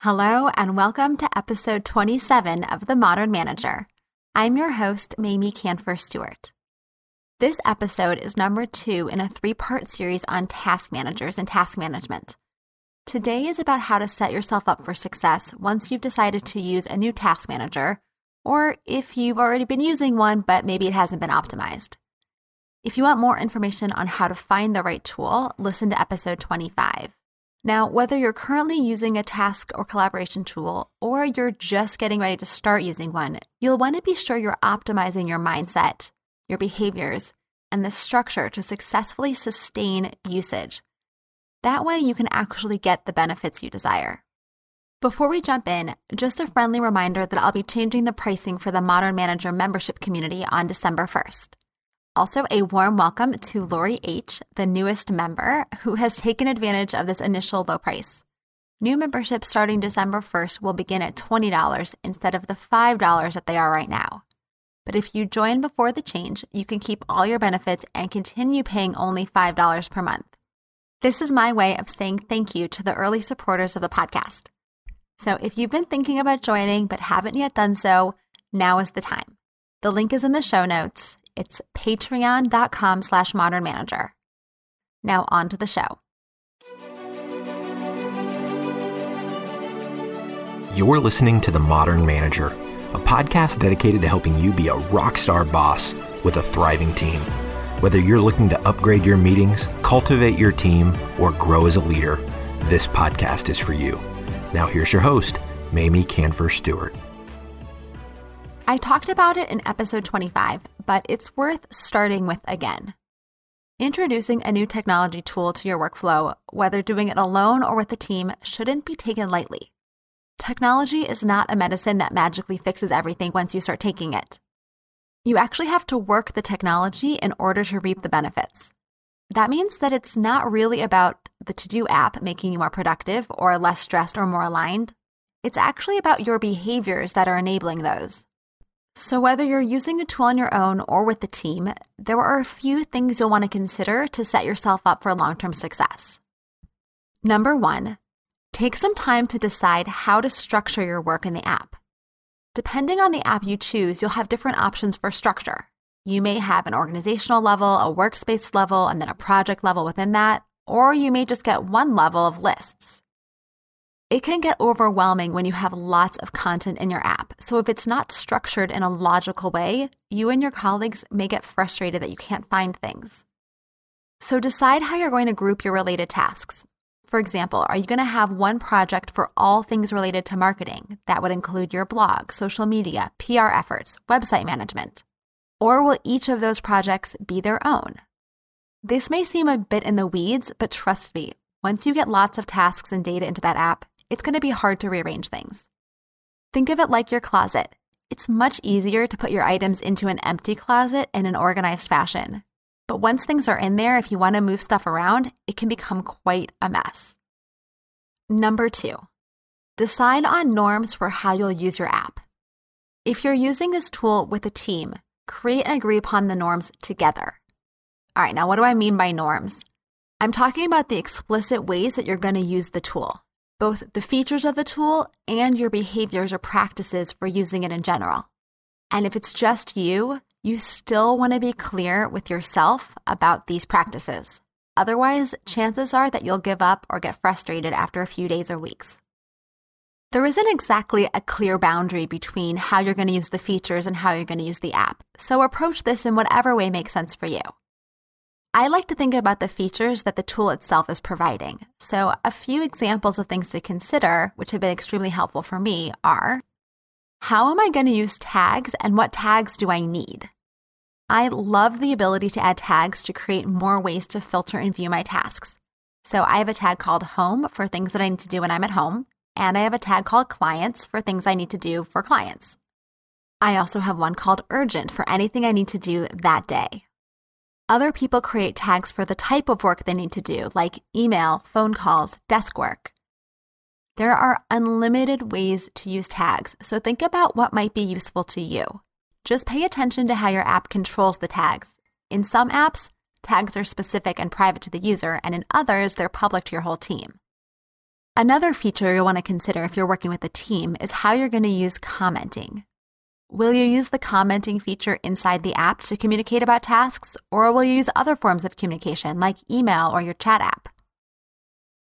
Hello, and welcome to episode 27 of The Modern Manager. I'm your host, Mamie Kanfer Stewart. This episode is number two in a three part series on task managers and task management. Today is about how to set yourself up for success once you've decided to use a new task manager, or if you've already been using one but maybe it hasn't been optimized. If you want more information on how to find the right tool, listen to episode 25. Now, whether you're currently using a task or collaboration tool, or you're just getting ready to start using one, you'll want to be sure you're optimizing your mindset, your behaviors, and the structure to successfully sustain usage. That way, you can actually get the benefits you desire. Before we jump in, just a friendly reminder that I'll be changing the pricing for the Modern Manager membership community on December 1st. Also, a warm welcome to Lori H., the newest member, who has taken advantage of this initial low price. New memberships starting December 1st will begin at $20 instead of the $5 that they are right now. But if you join before the change, you can keep all your benefits and continue paying only $5 per month. This is my way of saying thank you to the early supporters of the podcast. So if you've been thinking about joining but haven't yet done so, now is the time. The link is in the show notes. It's patreon.com slash modern manager. Now on to the show. You're listening to The Modern Manager, a podcast dedicated to helping you be a rock star boss with a thriving team. Whether you're looking to upgrade your meetings, cultivate your team, or grow as a leader, this podcast is for you. Now here's your host, Mamie Kanfer Stewart. I talked about it in episode 25, but it's worth starting with again. Introducing a new technology tool to your workflow, whether doing it alone or with a team, shouldn't be taken lightly. Technology is not a medicine that magically fixes everything once you start taking it. You actually have to work the technology in order to reap the benefits. That means that it's not really about the to do app making you more productive or less stressed or more aligned. It's actually about your behaviors that are enabling those. So, whether you're using a tool on your own or with the team, there are a few things you'll want to consider to set yourself up for long term success. Number one, take some time to decide how to structure your work in the app. Depending on the app you choose, you'll have different options for structure. You may have an organizational level, a workspace level, and then a project level within that, or you may just get one level of lists. It can get overwhelming when you have lots of content in your app. So, if it's not structured in a logical way, you and your colleagues may get frustrated that you can't find things. So, decide how you're going to group your related tasks. For example, are you going to have one project for all things related to marketing? That would include your blog, social media, PR efforts, website management. Or will each of those projects be their own? This may seem a bit in the weeds, but trust me, once you get lots of tasks and data into that app, it's going to be hard to rearrange things. Think of it like your closet. It's much easier to put your items into an empty closet in an organized fashion. But once things are in there, if you want to move stuff around, it can become quite a mess. Number two, decide on norms for how you'll use your app. If you're using this tool with a team, create and agree upon the norms together. All right, now what do I mean by norms? I'm talking about the explicit ways that you're going to use the tool both the features of the tool and your behaviors or practices for using it in general. And if it's just you, you still want to be clear with yourself about these practices. Otherwise, chances are that you'll give up or get frustrated after a few days or weeks. There isn't exactly a clear boundary between how you're going to use the features and how you're going to use the app, so approach this in whatever way makes sense for you. I like to think about the features that the tool itself is providing. So, a few examples of things to consider, which have been extremely helpful for me, are how am I going to use tags and what tags do I need? I love the ability to add tags to create more ways to filter and view my tasks. So, I have a tag called home for things that I need to do when I'm at home, and I have a tag called clients for things I need to do for clients. I also have one called urgent for anything I need to do that day. Other people create tags for the type of work they need to do, like email, phone calls, desk work. There are unlimited ways to use tags, so think about what might be useful to you. Just pay attention to how your app controls the tags. In some apps, tags are specific and private to the user, and in others, they're public to your whole team. Another feature you'll want to consider if you're working with a team is how you're going to use commenting. Will you use the commenting feature inside the app to communicate about tasks, or will you use other forms of communication like email or your chat app?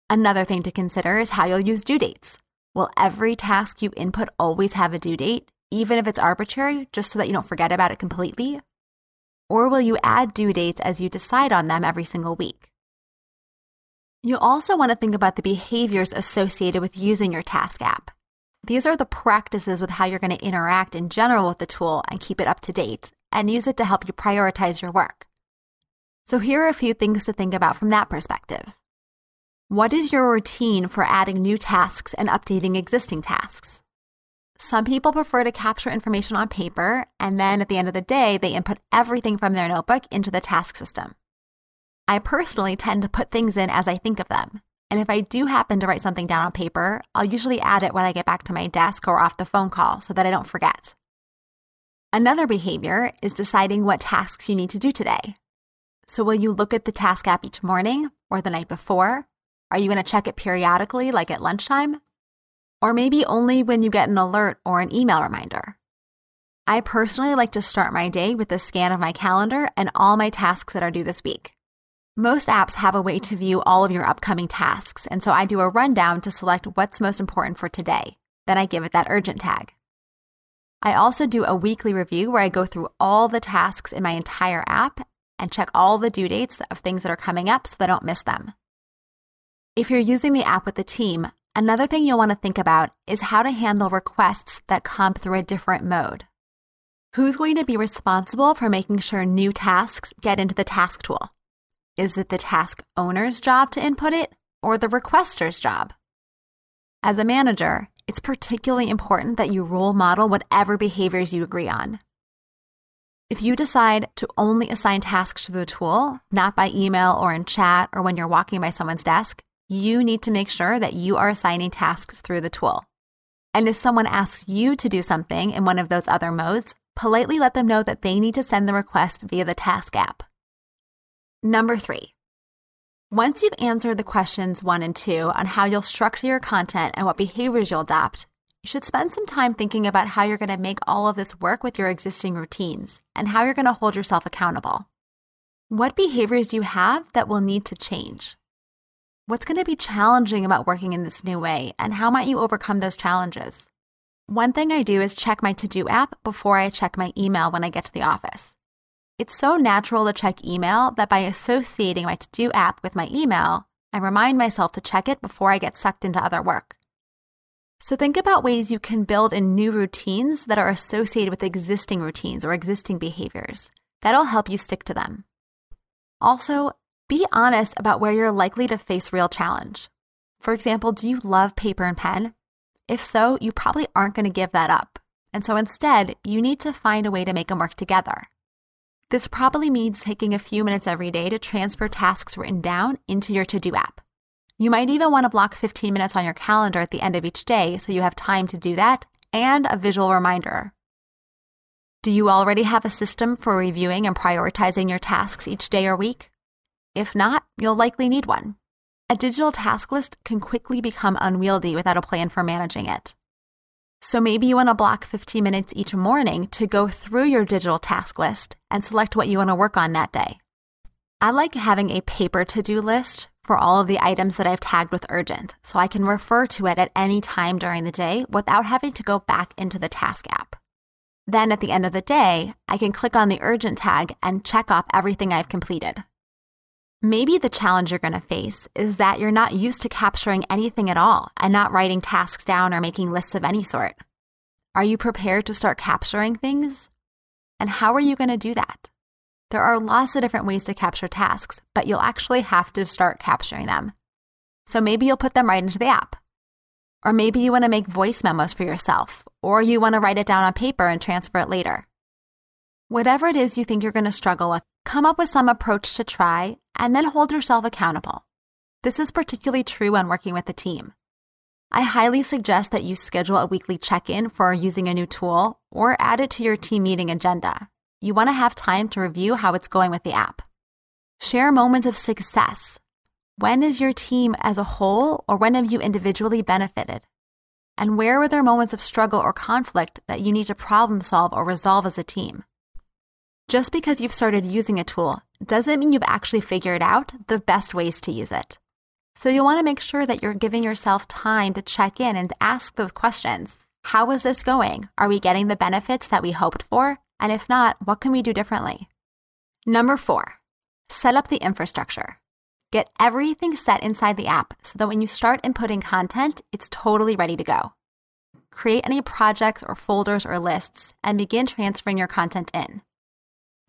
Another thing to consider is how you'll use due dates. Will every task you input always have a due date, even if it's arbitrary, just so that you don't forget about it completely? Or will you add due dates as you decide on them every single week? You'll also want to think about the behaviors associated with using your task app. These are the practices with how you're going to interact in general with the tool and keep it up to date and use it to help you prioritize your work. So, here are a few things to think about from that perspective. What is your routine for adding new tasks and updating existing tasks? Some people prefer to capture information on paper, and then at the end of the day, they input everything from their notebook into the task system. I personally tend to put things in as I think of them, and if I do happen to write something down on paper, I'll usually add it when I get back to my desk or off the phone call so that I don't forget. Another behavior is deciding what tasks you need to do today. So, will you look at the task app each morning or the night before? Are you going to check it periodically, like at lunchtime? Or maybe only when you get an alert or an email reminder? I personally like to start my day with a scan of my calendar and all my tasks that are due this week. Most apps have a way to view all of your upcoming tasks, and so I do a rundown to select what's most important for today. Then I give it that urgent tag. I also do a weekly review where I go through all the tasks in my entire app and check all the due dates of things that are coming up so that I don't miss them. If you're using the app with the team, another thing you'll want to think about is how to handle requests that come through a different mode. Who's going to be responsible for making sure new tasks get into the task tool? Is it the task owner's job to input it or the requester's job? As a manager, it's particularly important that you role model whatever behaviors you agree on. If you decide to only assign tasks to the tool, not by email or in chat or when you're walking by someone's desk, you need to make sure that you are assigning tasks through the tool. And if someone asks you to do something in one of those other modes, politely let them know that they need to send the request via the task app. Number three, once you've answered the questions one and two on how you'll structure your content and what behaviors you'll adopt, you should spend some time thinking about how you're going to make all of this work with your existing routines and how you're going to hold yourself accountable. What behaviors do you have that will need to change? What's going to be challenging about working in this new way, and how might you overcome those challenges? One thing I do is check my to do app before I check my email when I get to the office. It's so natural to check email that by associating my to do app with my email, I remind myself to check it before I get sucked into other work. So think about ways you can build in new routines that are associated with existing routines or existing behaviors. That'll help you stick to them. Also, be honest about where you're likely to face real challenge. For example, do you love paper and pen? If so, you probably aren't going to give that up. And so instead, you need to find a way to make them work together. This probably means taking a few minutes every day to transfer tasks written down into your to do app. You might even want to block 15 minutes on your calendar at the end of each day so you have time to do that and a visual reminder. Do you already have a system for reviewing and prioritizing your tasks each day or week? If not, you'll likely need one. A digital task list can quickly become unwieldy without a plan for managing it. So maybe you want to block 15 minutes each morning to go through your digital task list and select what you want to work on that day. I like having a paper to do list for all of the items that I've tagged with urgent so I can refer to it at any time during the day without having to go back into the task app. Then at the end of the day, I can click on the urgent tag and check off everything I've completed. Maybe the challenge you're going to face is that you're not used to capturing anything at all and not writing tasks down or making lists of any sort. Are you prepared to start capturing things? And how are you going to do that? There are lots of different ways to capture tasks, but you'll actually have to start capturing them. So maybe you'll put them right into the app. Or maybe you want to make voice memos for yourself, or you want to write it down on paper and transfer it later. Whatever it is you think you're going to struggle with, come up with some approach to try and then hold yourself accountable. This is particularly true when working with a team. I highly suggest that you schedule a weekly check in for using a new tool or add it to your team meeting agenda. You want to have time to review how it's going with the app. Share moments of success. When is your team as a whole, or when have you individually benefited? And where were there moments of struggle or conflict that you need to problem solve or resolve as a team? Just because you've started using a tool doesn't mean you've actually figured out the best ways to use it. So you'll want to make sure that you're giving yourself time to check in and ask those questions. How is this going? Are we getting the benefits that we hoped for? And if not, what can we do differently? Number four, set up the infrastructure. Get everything set inside the app so that when you start inputting content, it's totally ready to go. Create any projects or folders or lists and begin transferring your content in.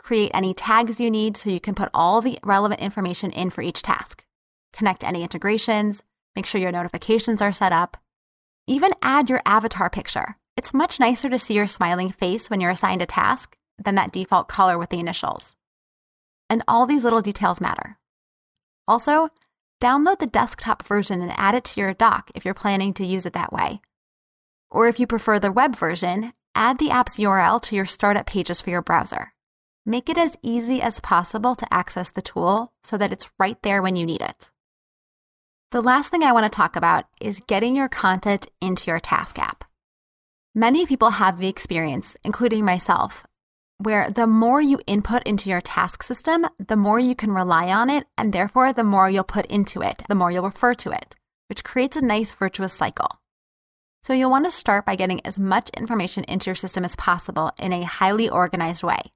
Create any tags you need so you can put all the relevant information in for each task. Connect any integrations, make sure your notifications are set up. Even add your avatar picture. It's much nicer to see your smiling face when you're assigned a task than that default color with the initials. And all these little details matter. Also, download the desktop version and add it to your dock if you're planning to use it that way. Or if you prefer the web version, add the app's URL to your startup pages for your browser. Make it as easy as possible to access the tool so that it's right there when you need it. The last thing I want to talk about is getting your content into your task app. Many people have the experience, including myself, where the more you input into your task system, the more you can rely on it, and therefore the more you'll put into it, the more you'll refer to it, which creates a nice virtuous cycle. So you'll want to start by getting as much information into your system as possible in a highly organized way.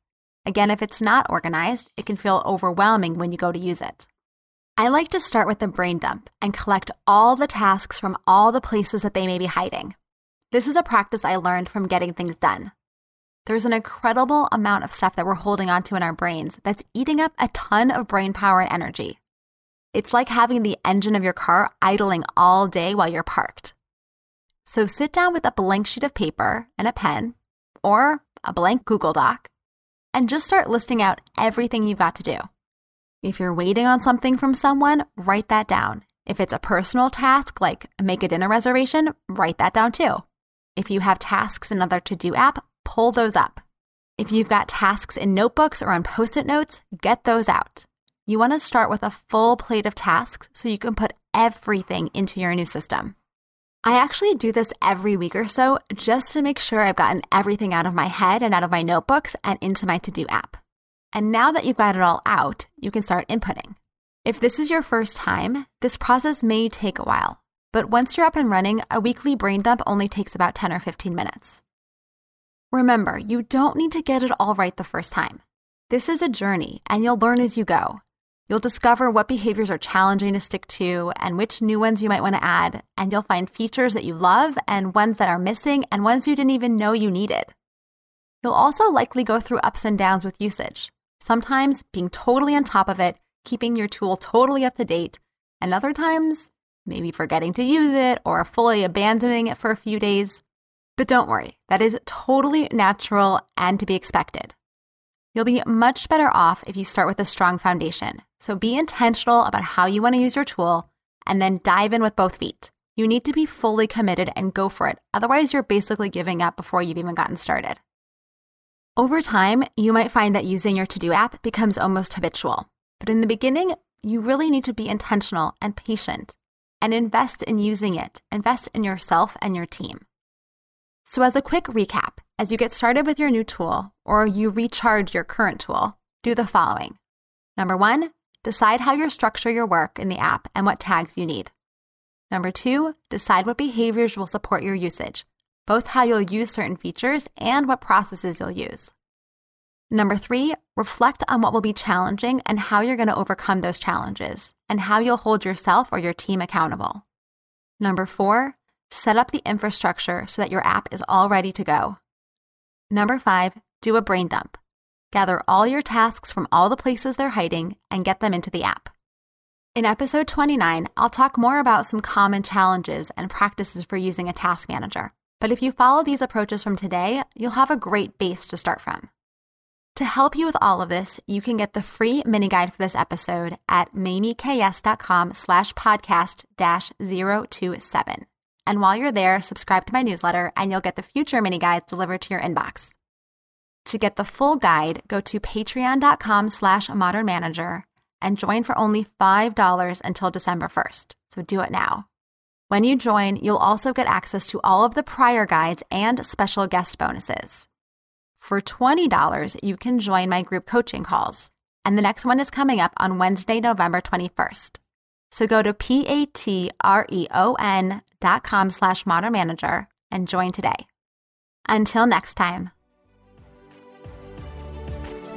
Again, if it's not organized, it can feel overwhelming when you go to use it. I like to start with a brain dump and collect all the tasks from all the places that they may be hiding. This is a practice I learned from getting things done, there's an incredible amount of stuff that we're holding onto in our brains that's eating up a ton of brain power and energy. It's like having the engine of your car idling all day while you're parked. So sit down with a blank sheet of paper and a pen, or a blank Google Doc, and just start listing out everything you've got to do. If you're waiting on something from someone, write that down. If it's a personal task like make a dinner reservation, write that down too. If you have tasks in another to do app, pull those up. If you've got tasks in notebooks or on post it notes, get those out. You want to start with a full plate of tasks so you can put everything into your new system. I actually do this every week or so just to make sure I've gotten everything out of my head and out of my notebooks and into my to do app. And now that you've got it all out, you can start inputting. If this is your first time, this process may take a while, but once you're up and running, a weekly brain dump only takes about 10 or 15 minutes. Remember, you don't need to get it all right the first time. This is a journey, and you'll learn as you go. You'll discover what behaviors are challenging to stick to and which new ones you might want to add, and you'll find features that you love and ones that are missing and ones you didn't even know you needed. You'll also likely go through ups and downs with usage, sometimes being totally on top of it, keeping your tool totally up to date, and other times maybe forgetting to use it or fully abandoning it for a few days. But don't worry, that is totally natural and to be expected. You'll be much better off if you start with a strong foundation. So be intentional about how you want to use your tool and then dive in with both feet. You need to be fully committed and go for it. Otherwise, you're basically giving up before you've even gotten started. Over time, you might find that using your to do app becomes almost habitual. But in the beginning, you really need to be intentional and patient and invest in using it, invest in yourself and your team. So, as a quick recap, as you get started with your new tool or you recharge your current tool, do the following. Number one, decide how you structure your work in the app and what tags you need. Number two, decide what behaviors will support your usage, both how you'll use certain features and what processes you'll use. Number three, reflect on what will be challenging and how you're going to overcome those challenges and how you'll hold yourself or your team accountable. Number four, Set up the infrastructure so that your app is all ready to go. Number five, do a brain dump. Gather all your tasks from all the places they're hiding and get them into the app. In episode 29, I'll talk more about some common challenges and practices for using a task manager. But if you follow these approaches from today, you'll have a great base to start from. To help you with all of this, you can get the free mini guide for this episode at mamieks.com slash podcast dash 027. And while you're there, subscribe to my newsletter and you'll get the future mini guides delivered to your inbox. To get the full guide, go to patreon.com slash modern manager and join for only $5 until December 1st. So do it now. When you join, you'll also get access to all of the prior guides and special guest bonuses. For $20, you can join my group coaching calls, and the next one is coming up on Wednesday, November 21st. So go to p-a-t-r-e-o-n dot slash modern manager and join today. Until next time.